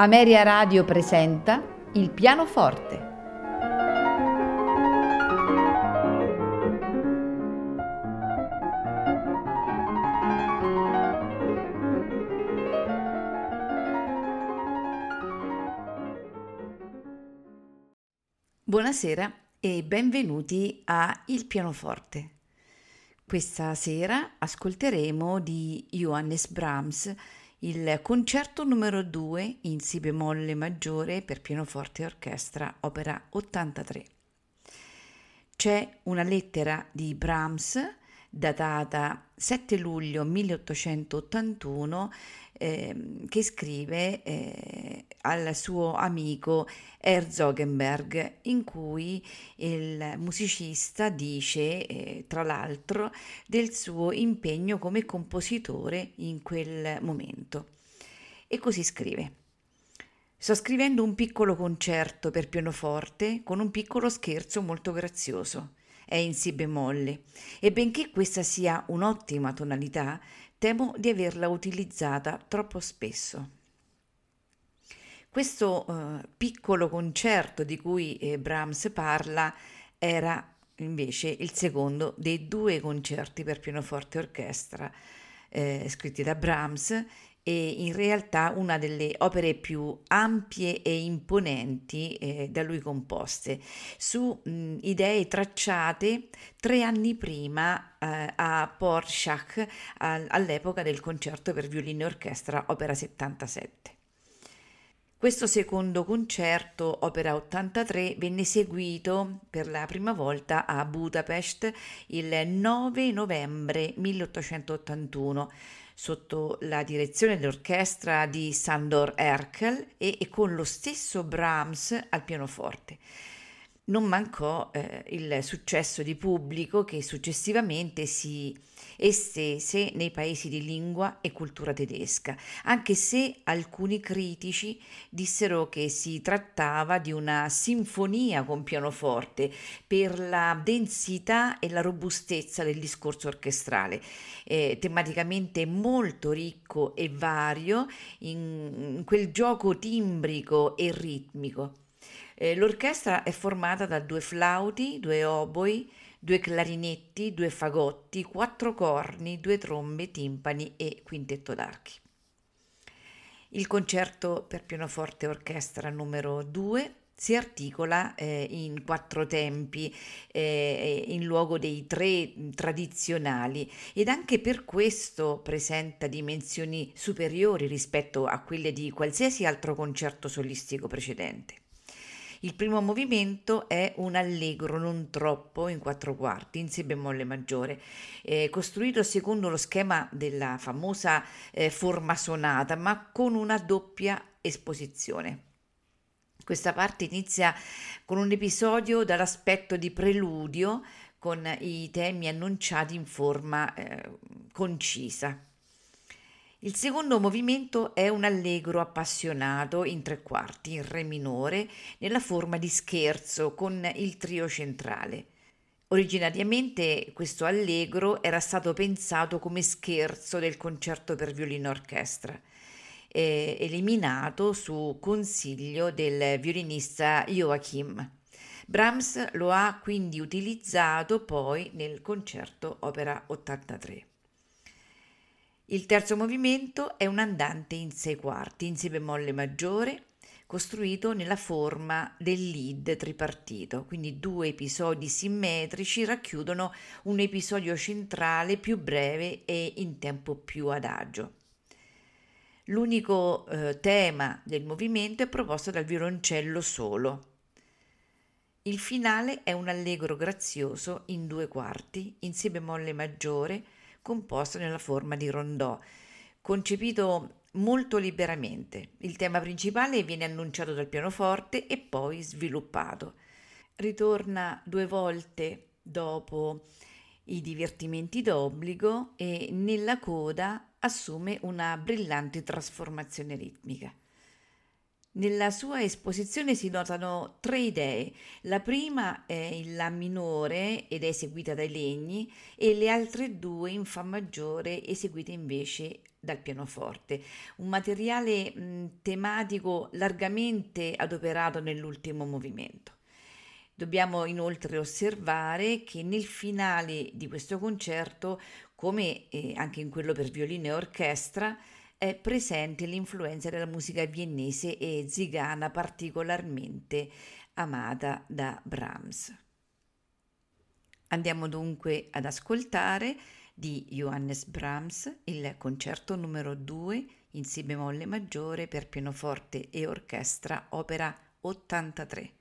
Ameria Radio presenta Il pianoforte. Buonasera e benvenuti a Il pianoforte. Questa sera ascolteremo di Johannes Brahms il concerto numero 2 in Si bemolle maggiore per pianoforte e orchestra, opera 83. C'è una lettera di Brahms datata 7 luglio 1881 eh, che scrive eh, al suo amico Herzogenberg in cui il musicista dice eh, tra l'altro del suo impegno come compositore in quel momento. E così scrive. Sto scrivendo un piccolo concerto per pianoforte con un piccolo scherzo molto grazioso. È in si bemolle. E benché questa sia un'ottima tonalità, temo di averla utilizzata troppo spesso. Questo uh, piccolo concerto di cui eh, Brahms parla era invece il secondo dei due concerti per pianoforte e orchestra eh, scritti da Brahms e in realtà una delle opere più ampie e imponenti eh, da lui composte, su mh, idee tracciate tre anni prima eh, a Porschach all'epoca del concerto per violino e orchestra opera 77. Questo secondo concerto, opera 83, venne eseguito per la prima volta a Budapest il 9 novembre 1881 sotto la direzione dell'orchestra di Sandor Erkel e, e con lo stesso Brahms al pianoforte. Non mancò eh, il successo di pubblico che successivamente si estese nei paesi di lingua e cultura tedesca, anche se alcuni critici dissero che si trattava di una sinfonia con pianoforte per la densità e la robustezza del discorso orchestrale, eh, tematicamente molto ricco e vario in, quel gioco timbrico e ritmico. Eh, l'orchestra è formata da due flauti, due oboi, due clarinetti, due fagotti, quattro corni, due trombe, timpani e quintetto d'archi. Il concerto per pianoforte e orchestra numero 2 si articola eh, in quattro tempi eh, in luogo dei tre tradizionali ed anche per questo presenta dimensioni superiori rispetto a quelle di qualsiasi altro concerto solistico precedente. Il primo movimento è un allegro non troppo in quattro quarti in si bemolle maggiore, eh, costruito secondo lo schema della famosa eh, forma sonata, ma con una doppia esposizione. Questa parte inizia con un episodio dall'aspetto di preludio con i temi annunciati in forma eh, concisa. Il secondo movimento è un allegro appassionato in tre quarti, in re minore, nella forma di scherzo con il trio centrale. Originariamente questo allegro era stato pensato come scherzo del concerto per violino orchestra, eh, eliminato su consiglio del violinista Joachim. Brahms lo ha quindi utilizzato poi nel concerto opera 83. Il terzo movimento è un andante in sei quarti, in si bemolle maggiore, costruito nella forma del lead tripartito, quindi due episodi simmetrici racchiudono un episodio centrale più breve e in tempo più adagio. L'unico eh, tema del movimento è proposto dal violoncello solo. Il finale è un allegro grazioso in due quarti, in si bemolle maggiore, composto nella forma di rondò, concepito molto liberamente. Il tema principale viene annunciato dal pianoforte e poi sviluppato. Ritorna due volte dopo i divertimenti d'obbligo e nella coda assume una brillante trasformazione ritmica. Nella sua esposizione si notano tre idee. La prima è in La minore ed è eseguita dai legni e le altre due in Fa maggiore eseguite invece dal pianoforte, un materiale mh, tematico largamente adoperato nell'ultimo movimento. Dobbiamo inoltre osservare che nel finale di questo concerto, come eh, anche in quello per violino e orchestra, è presente l'influenza della musica viennese e zigana particolarmente amata da Brahms. Andiamo dunque ad ascoltare di Johannes Brahms il concerto numero 2 in Si bemolle maggiore per pianoforte e orchestra, opera 83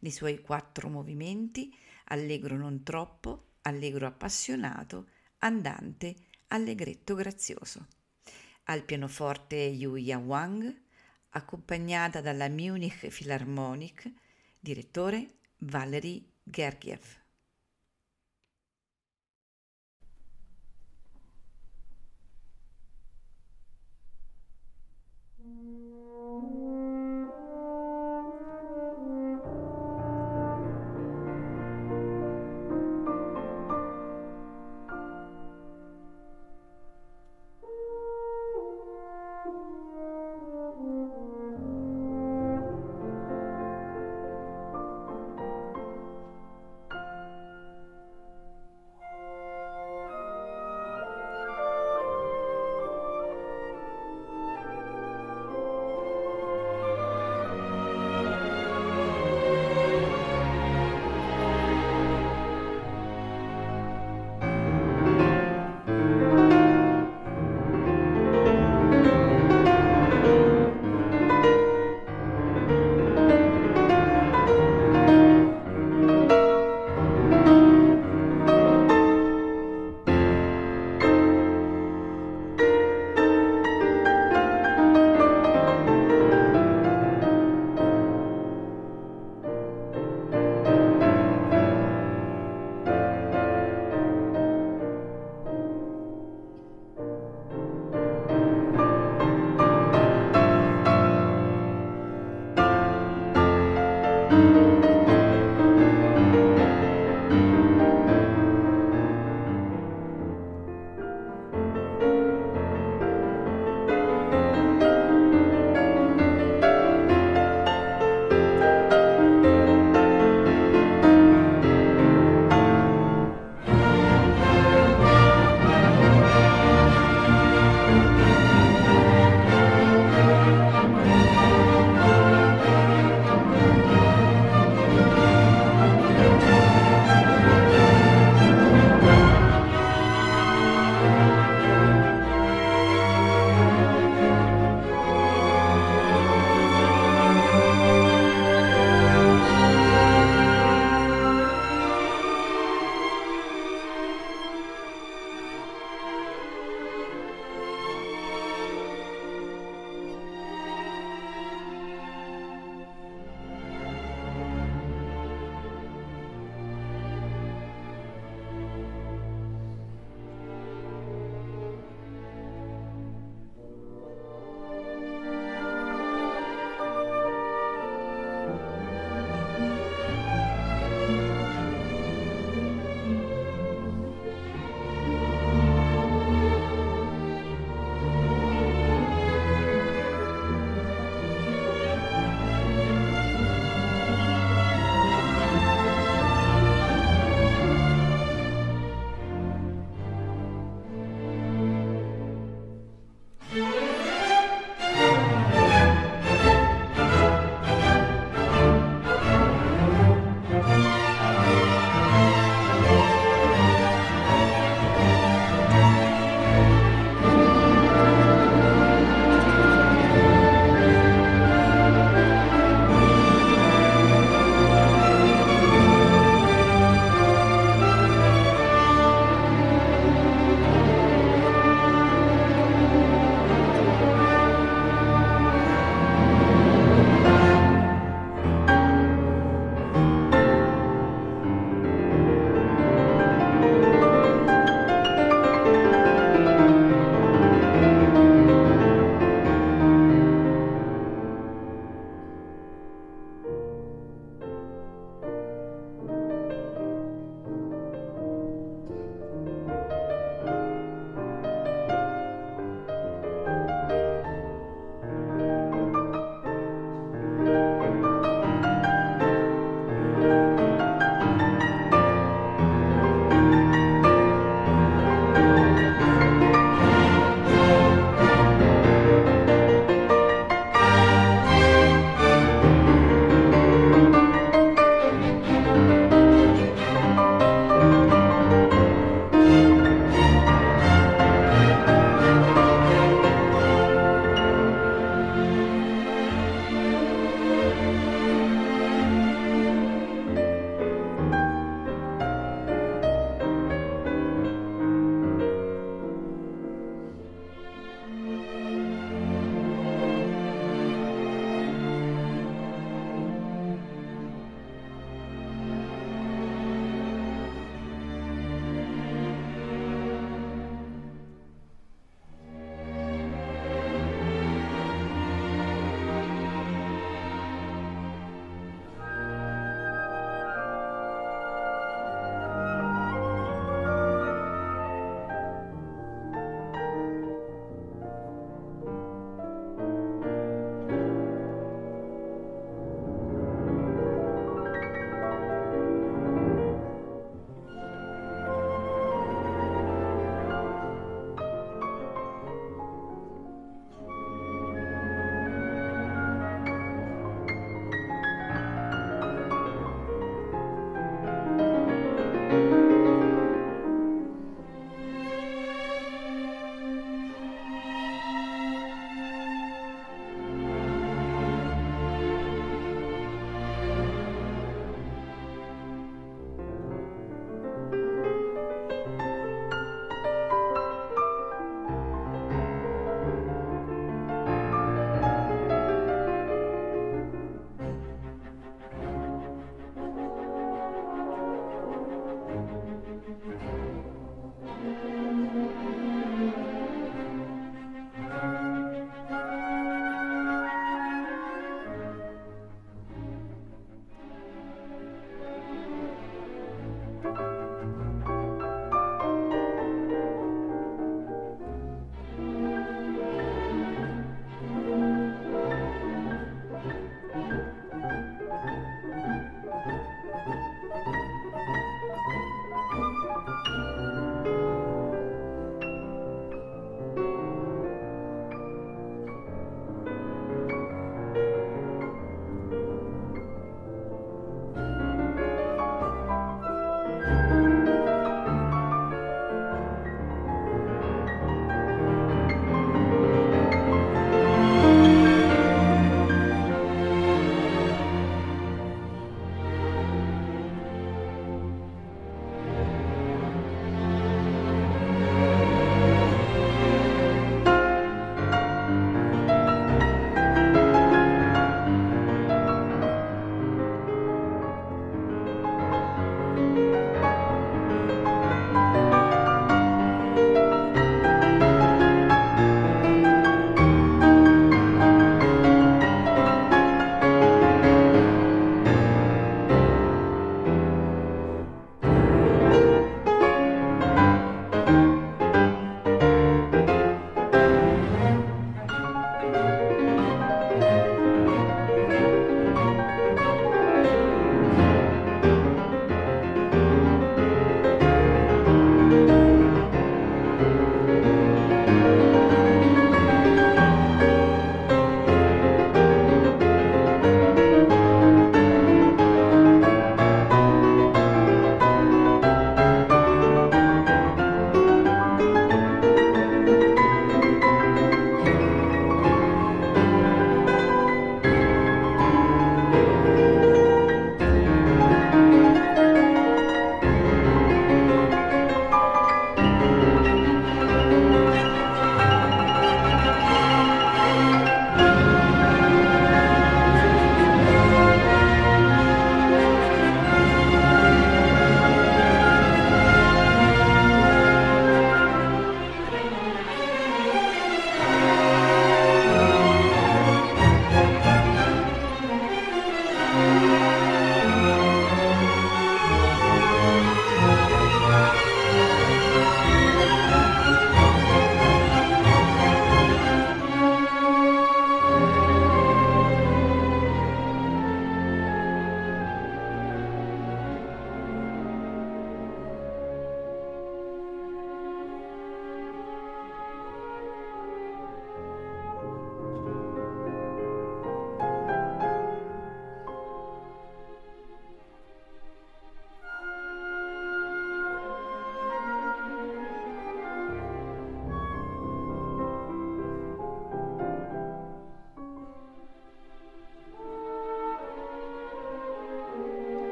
nei suoi quattro movimenti, allegro non troppo, allegro appassionato, andante, allegretto grazioso al pianoforte Yuya Wang, accompagnata dalla Munich Philharmonic, direttore Valery Gergiev. Mm.